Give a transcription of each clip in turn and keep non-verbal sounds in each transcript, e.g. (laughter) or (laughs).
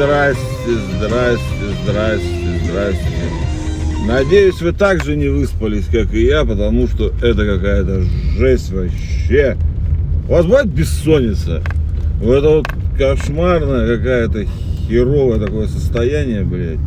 здрасте, здрасте, здрасте, здрасте. Надеюсь, вы также не выспались, как и я, потому что это какая-то жесть вообще. У вас бывает бессонница? Вот это вот кошмарное какая-то херовое такое состояние, блядь.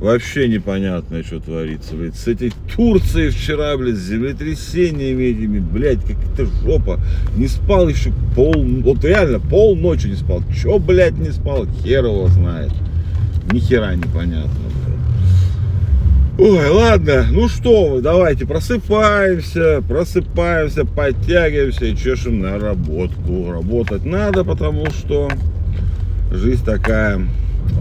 Вообще непонятно, что творится, блядь. С этой Турцией вчера, блядь, с землетрясениями этими, блядь, как-то жопа. Не спал еще пол, вот реально полночи не спал. Че, блядь, не спал, хер его знает. Ни хера непонятно, блядь. Ой, ладно, ну что вы, давайте просыпаемся, просыпаемся, подтягиваемся и чешем на работку. Работать надо, потому что жизнь такая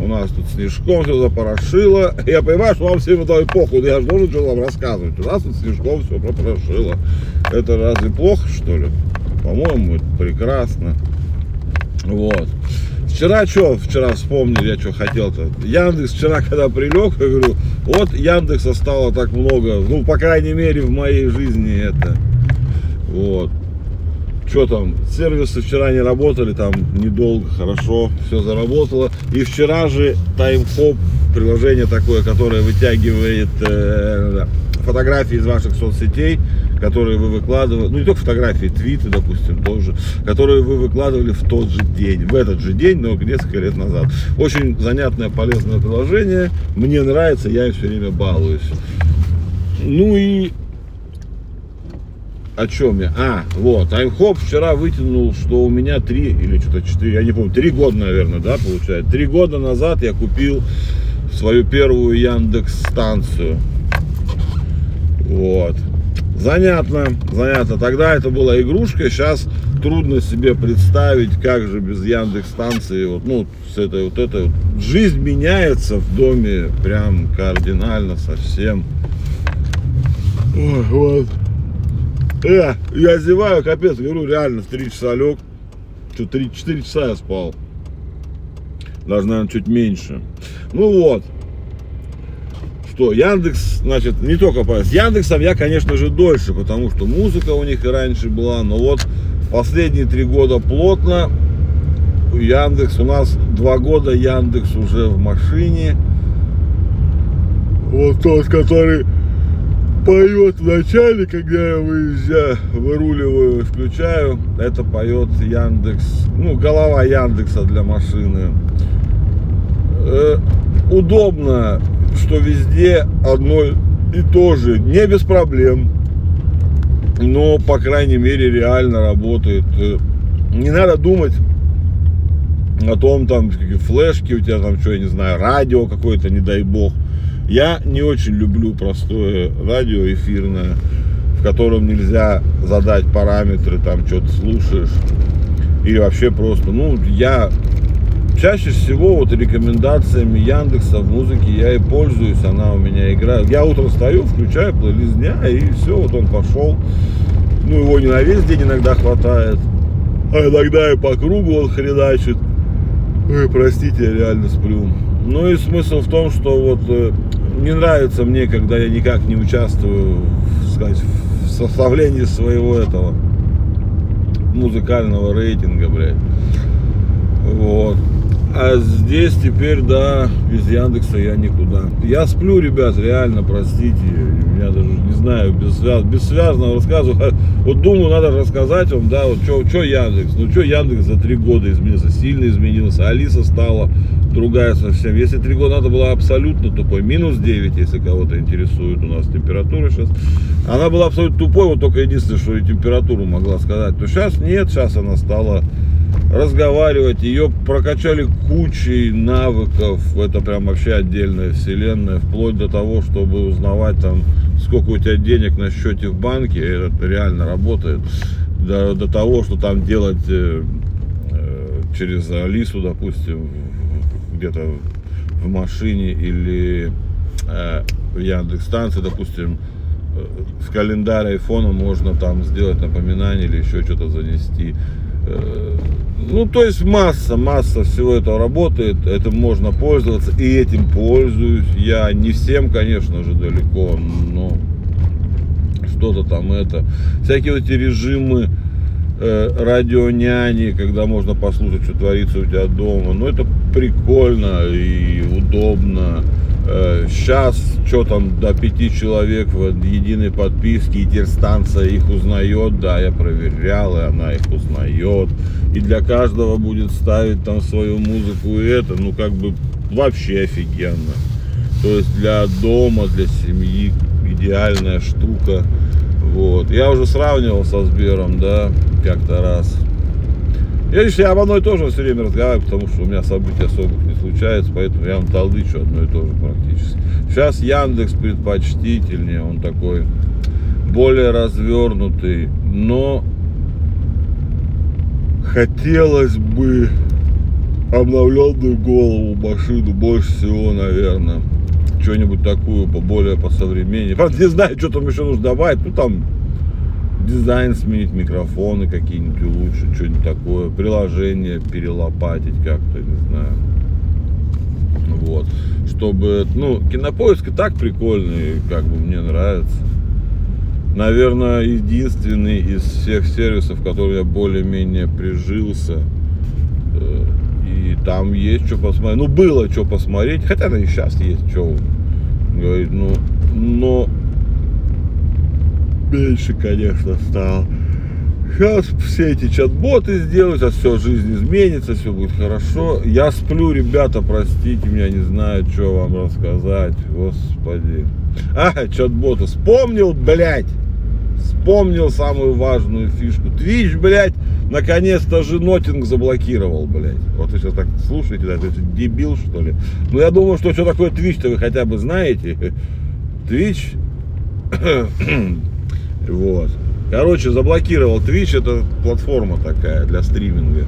у нас тут снежком все запорошило. Я понимаю, что вам всем это похуй, я же должен что вам рассказывать. У нас тут снежком все пропорошило. Это разве плохо, что ли? По-моему, это прекрасно. Вот. Вчера что, вчера вспомнил, я что хотел-то. Яндекс вчера, когда прилег, я говорю, вот Яндекса стало так много, ну, по крайней мере, в моей жизни это. Вот что там, сервисы вчера не работали, там недолго, хорошо, все заработало. И вчера же TimeHop, приложение такое, которое вытягивает э, фотографии из ваших соцсетей, которые вы выкладывали, ну не только фотографии, твиты, допустим, тоже, которые вы выкладывали в тот же день, в этот же день, но несколько лет назад. Очень занятное, полезное приложение, мне нравится, я им все время балуюсь. Ну и о чем я? А, вот, Аймхоп вчера вытянул, что у меня три или что-то четыре, я не помню, три года, наверное, да, получается. Три года назад я купил свою первую Яндекс станцию. Вот. Занятно, занятно. Тогда это была игрушка, сейчас трудно себе представить, как же без Яндекс станции, вот, ну, с этой вот этой. Жизнь меняется в доме прям кардинально совсем. Ой, вот. Э, я зеваю, капец, говорю, реально, в 3 часа лег. Что, 3-4 часа я спал. Даже, наверное, чуть меньше. Ну вот. Что, Яндекс, значит, не только по... С Яндексом я, конечно же, дольше, потому что музыка у них и раньше была, но вот последние три года плотно Яндекс, у нас два года Яндекс уже в машине. Вот тот, который поет в начале, когда я выезжаю, выруливаю, включаю, это поет Яндекс, ну, голова Яндекса для машины. Э, удобно, что везде одно и то же, не без проблем, но, по крайней мере, реально работает. Э, не надо думать о том, там, какие флешки у тебя, там, что, я не знаю, радио какое-то, не дай бог – я не очень люблю простое радио эфирное, в котором нельзя задать параметры, там что-то слушаешь. Или вообще просто, ну, я чаще всего вот рекомендациями Яндекса в музыке я и пользуюсь, она у меня играет. Я утром встаю, включаю плейлист дня, и все, вот он пошел. Ну, его не на весь день иногда хватает, а иногда и по кругу он хреначит. Ой, простите, я реально сплю. Ну и смысл в том, что вот э, не нравится мне, когда я никак не участвую сказать, в составлении своего этого музыкального рейтинга, блядь. Вот. А здесь теперь, да, без Яндекса я никуда. Я сплю, ребят, реально, простите. Я даже не знаю, бессвяз... бессвязного рассказываю. (laughs) Вот думаю, надо рассказать вам, да, вот что Яндекс. Ну что Яндекс за три года изменился, сильно изменился. Алиса стала другая совсем. Если три года надо была абсолютно тупой, минус 9, если кого-то интересует у нас температура сейчас. Она была абсолютно тупой, вот только единственное, что и температуру могла сказать. То сейчас нет, сейчас она стала разговаривать, ее прокачали кучей навыков, это прям вообще отдельная вселенная, вплоть до того, чтобы узнавать там, сколько у тебя денег на счете в банке, это реально работает, до, до того, что там делать э, э через Алису, допустим, где-то в машине или э, в Яндекс станции, допустим, э, в календарь айфона можно там сделать напоминание или еще что-то занести. Э, ну, то есть масса, масса всего этого работает, этим можно пользоваться, и этим пользуюсь я. Не всем, конечно же, далеко, но что-то там это. Всякие вот эти режимы э, радионяни, когда можно послушать, что творится у тебя дома. Ну, это прикольно и удобно. Сейчас э, что там до пяти человек в единой подписке, и теперь их узнает, да, я проверял, и она их узнает. И для каждого будет ставить там свою музыку, и это, ну, как бы вообще офигенно. То есть для дома, для семьи идеальная штука. Вот. Я уже сравнивал со Сбером, да, как-то раз. Я, видишь, я об одной и том же все время разговариваю, потому что у меня событий особых не случается, поэтому я вам толдычу одно и то же практически. Сейчас Яндекс предпочтительнее, он такой более развернутый, но хотелось бы обновленную голову машину больше всего, наверное. Что-нибудь такую, более по современнее. Правда, не знаю, что там еще нужно добавить. Ну, там дизайн сменить, микрофоны какие-нибудь улучшить, что-нибудь такое, приложение перелопатить как-то, не знаю. Вот. Чтобы, ну, кинопоиск и так прикольный, как бы мне нравится. Наверное, единственный из всех сервисов, который я более-менее прижился. Э, и там есть что посмотреть. Ну, было что посмотреть, хотя и сейчас есть что. Говорит, ну, но меньше, конечно, стал. Сейчас все эти чат-боты сделают, сейчас все, жизнь изменится, все будет хорошо. Я сплю, ребята, простите меня, не знаю, что вам рассказать. Господи. А, чат-боты. Вспомнил, блядь. Вспомнил самую важную фишку. Твич, блядь, наконец-то же нотинг заблокировал, блядь. Вот вы сейчас так слушаете, да, это дебил, что ли? Ну, я думаю, что что такое Twitch-то вы хотя бы знаете. Twitch (clears throat) Вот. Короче, заблокировал Twitch, это платформа такая для стриминга.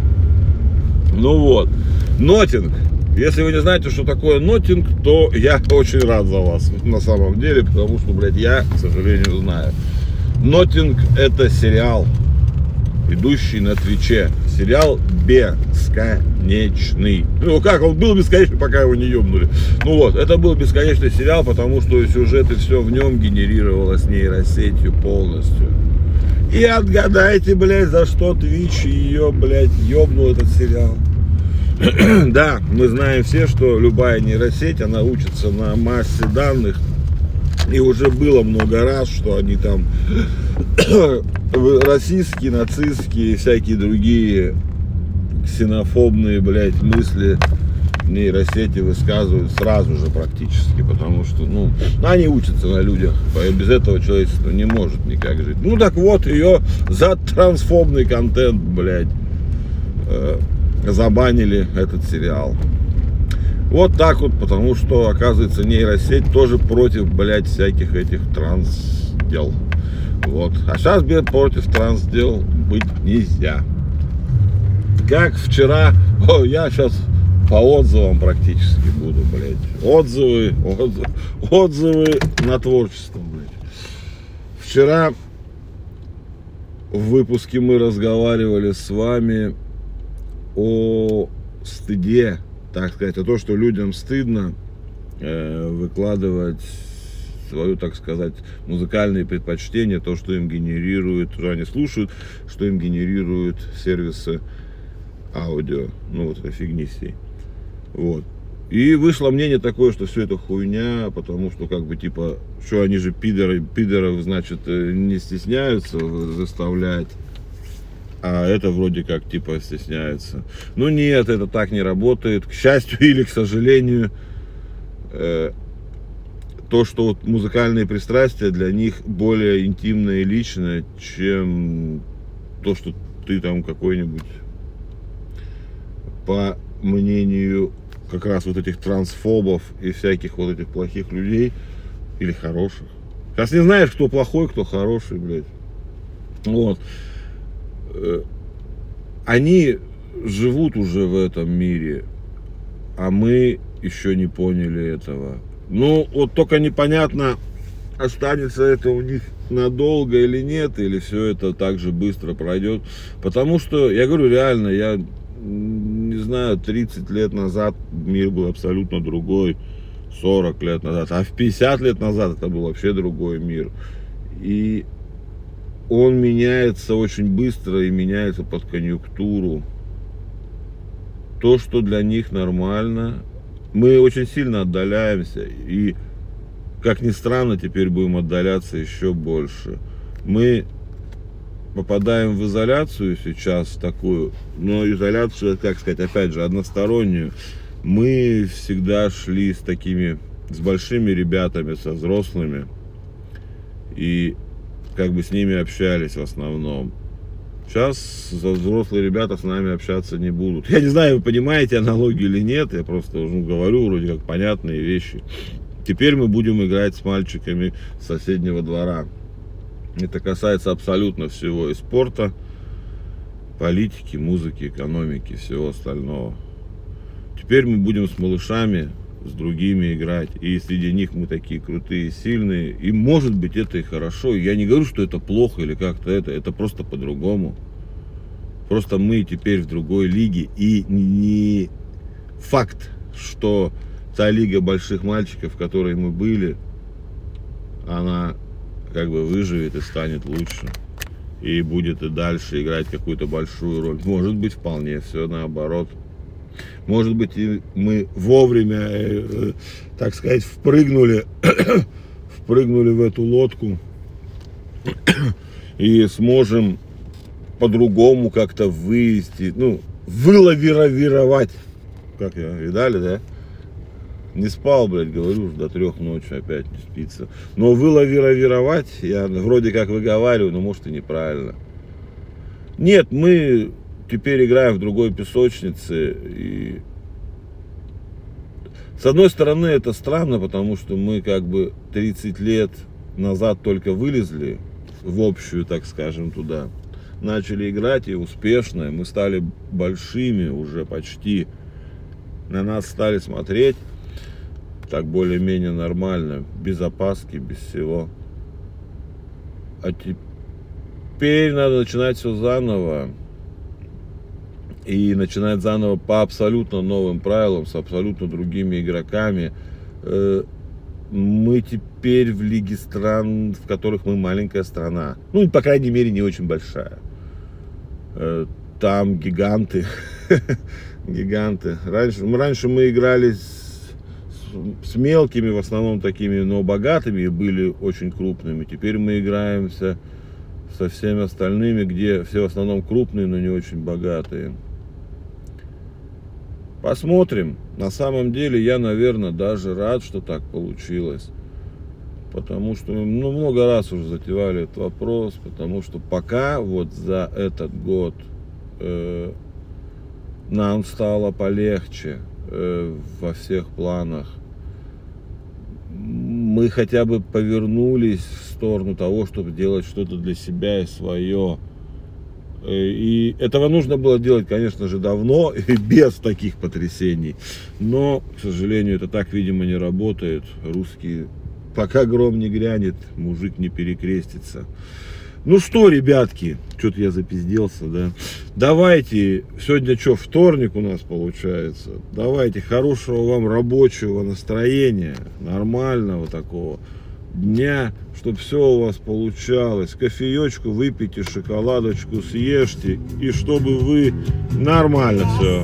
Ну вот. Нотинг. Если вы не знаете, что такое нотинг, то я (laughs) очень рад за вас на самом деле, потому что, блядь, я, к сожалению, знаю. Нотинг это сериал идущий на Твиче. Сериал бесконечный. Ну как, он был бесконечный, пока его не ебнули. Ну вот, это был бесконечный сериал, потому что сюжет и все в нем генерировалось нейросетью полностью. И отгадайте, блядь, за что Твич ее, блядь, ебнул этот сериал. (clears throat) да, мы знаем все, что любая нейросеть, она учится на массе данных, и уже было много раз, что они там (coughs) российские, нацистские и всякие другие ксенофобные, блядь, мысли нейросети высказывают сразу же практически, потому что, ну, они учатся на людях, без этого человечество не может никак жить. Ну, так вот, ее за трансфобный контент, блядь, э, забанили этот сериал. Вот так вот, потому что, оказывается, нейросеть тоже против, блядь, всяких этих транс дел. Вот. А сейчас, блядь, против транс дел быть нельзя. Как вчера, о, я сейчас по отзывам практически буду, блядь. Отзывы, отзывы, отзывы на творчество, блядь. Вчера в выпуске мы разговаривали с вами о стыде так сказать, а то, что людям стыдно э, выкладывать свою, так сказать, музыкальные предпочтения, то, что им генерирует, что они слушают, что им генерируют сервисы аудио, ну вот этой фигни всей. Вот. И вышло мнение такое, что все это хуйня, потому что как бы типа, что они же пидоры, пидоров, значит, э, не стесняются заставлять а это вроде как типа стесняется. Ну нет, это так не работает. К счастью или к сожалению, э, то, что вот музыкальные пристрастия для них более интимное и личное, чем то, что ты там какой-нибудь, по мнению как раз вот этих трансфобов и всяких вот этих плохих людей, или хороших. Сейчас не знаешь, кто плохой, кто хороший, блядь. Вот. Э, они живут уже в этом мире, а мы еще не поняли этого. Ну, вот только непонятно, останется это у них надолго или нет, или все это так же быстро пройдет. Потому что, я говорю, реально, я не знаю, 30 лет назад мир был абсолютно другой, 40 лет назад, а в 50 лет назад это был вообще другой мир. И он меняется очень быстро и меняется под конъюнктуру. То, что для них нормально, мы очень сильно отдаляемся и, как ни странно, теперь будем отдаляться еще больше. Мы попадаем в изоляцию сейчас такую, но изоляцию, как сказать, опять же, одностороннюю. Мы всегда шли с такими, с большими ребятами, со взрослыми, и как бы с ними общались в основном. Сейчас взрослые ребята с нами общаться не будут. Я не знаю, вы понимаете аналогию или нет, я просто ну, говорю вроде как понятные вещи. Теперь мы будем играть с мальчиками соседнего двора. Это касается абсолютно всего и спорта, политики, музыки, экономики, всего остального. Теперь мы будем с малышами, с другими играть. И среди них мы такие крутые, сильные. И может быть это и хорошо. Я не говорю, что это плохо или как-то это. Это просто по-другому. Просто мы теперь в другой лиге. И не факт, что та лига больших мальчиков, в которой мы были, она как бы выживет и станет лучше. И будет и дальше играть какую-то большую роль. Может быть, вполне все наоборот. Может быть, мы вовремя, э, э, так сказать, впрыгнули, (coughs) впрыгнули в эту лодку (coughs) и сможем по-другому как-то вывести, ну, вылавировать. Как я, видали, да? Не спал, блядь, говорю, до трех ночи опять не спится. Но вылавировать я вроде как выговариваю, но может и неправильно. Нет, мы теперь играем в другой песочнице. И с одной стороны это странно, потому что мы как бы 30 лет назад только вылезли в общую, так скажем, туда. Начали играть и успешно. Мы стали большими уже почти. На нас стали смотреть так более-менее нормально, без опаски, без всего. А теперь надо начинать все заново и начинать заново по абсолютно новым правилам, с абсолютно другими игроками. Э, мы теперь в лиге стран, в которых мы маленькая страна. Ну, по крайней мере, не очень большая. Э, там гиганты. (laughs) гиганты. Раньше, раньше мы играли с, с мелкими, в основном такими, но богатыми, были очень крупными. Теперь мы играемся со всеми остальными, где все в основном крупные, но не очень богатые. Посмотрим. На самом деле я, наверное, даже рад, что так получилось. Потому что мы ну, много раз уже затевали этот вопрос, потому что пока вот за этот год э, нам стало полегче э, во всех планах. Мы хотя бы повернулись в сторону того, чтобы делать что-то для себя и свое. Э, и этого нужно было делать, конечно же, давно (laughs) и без таких потрясений. Но, к сожалению, это так, видимо, не работает. Русские, пока гром не грянет, мужик не перекрестится. Ну что, ребятки, что-то я запизделся, да. Давайте, сегодня что, вторник у нас получается. Давайте хорошего вам рабочего настроения, нормального такого дня, чтобы все у вас получалось. Кофеечку выпейте, шоколадочку съешьте, и чтобы вы нормально все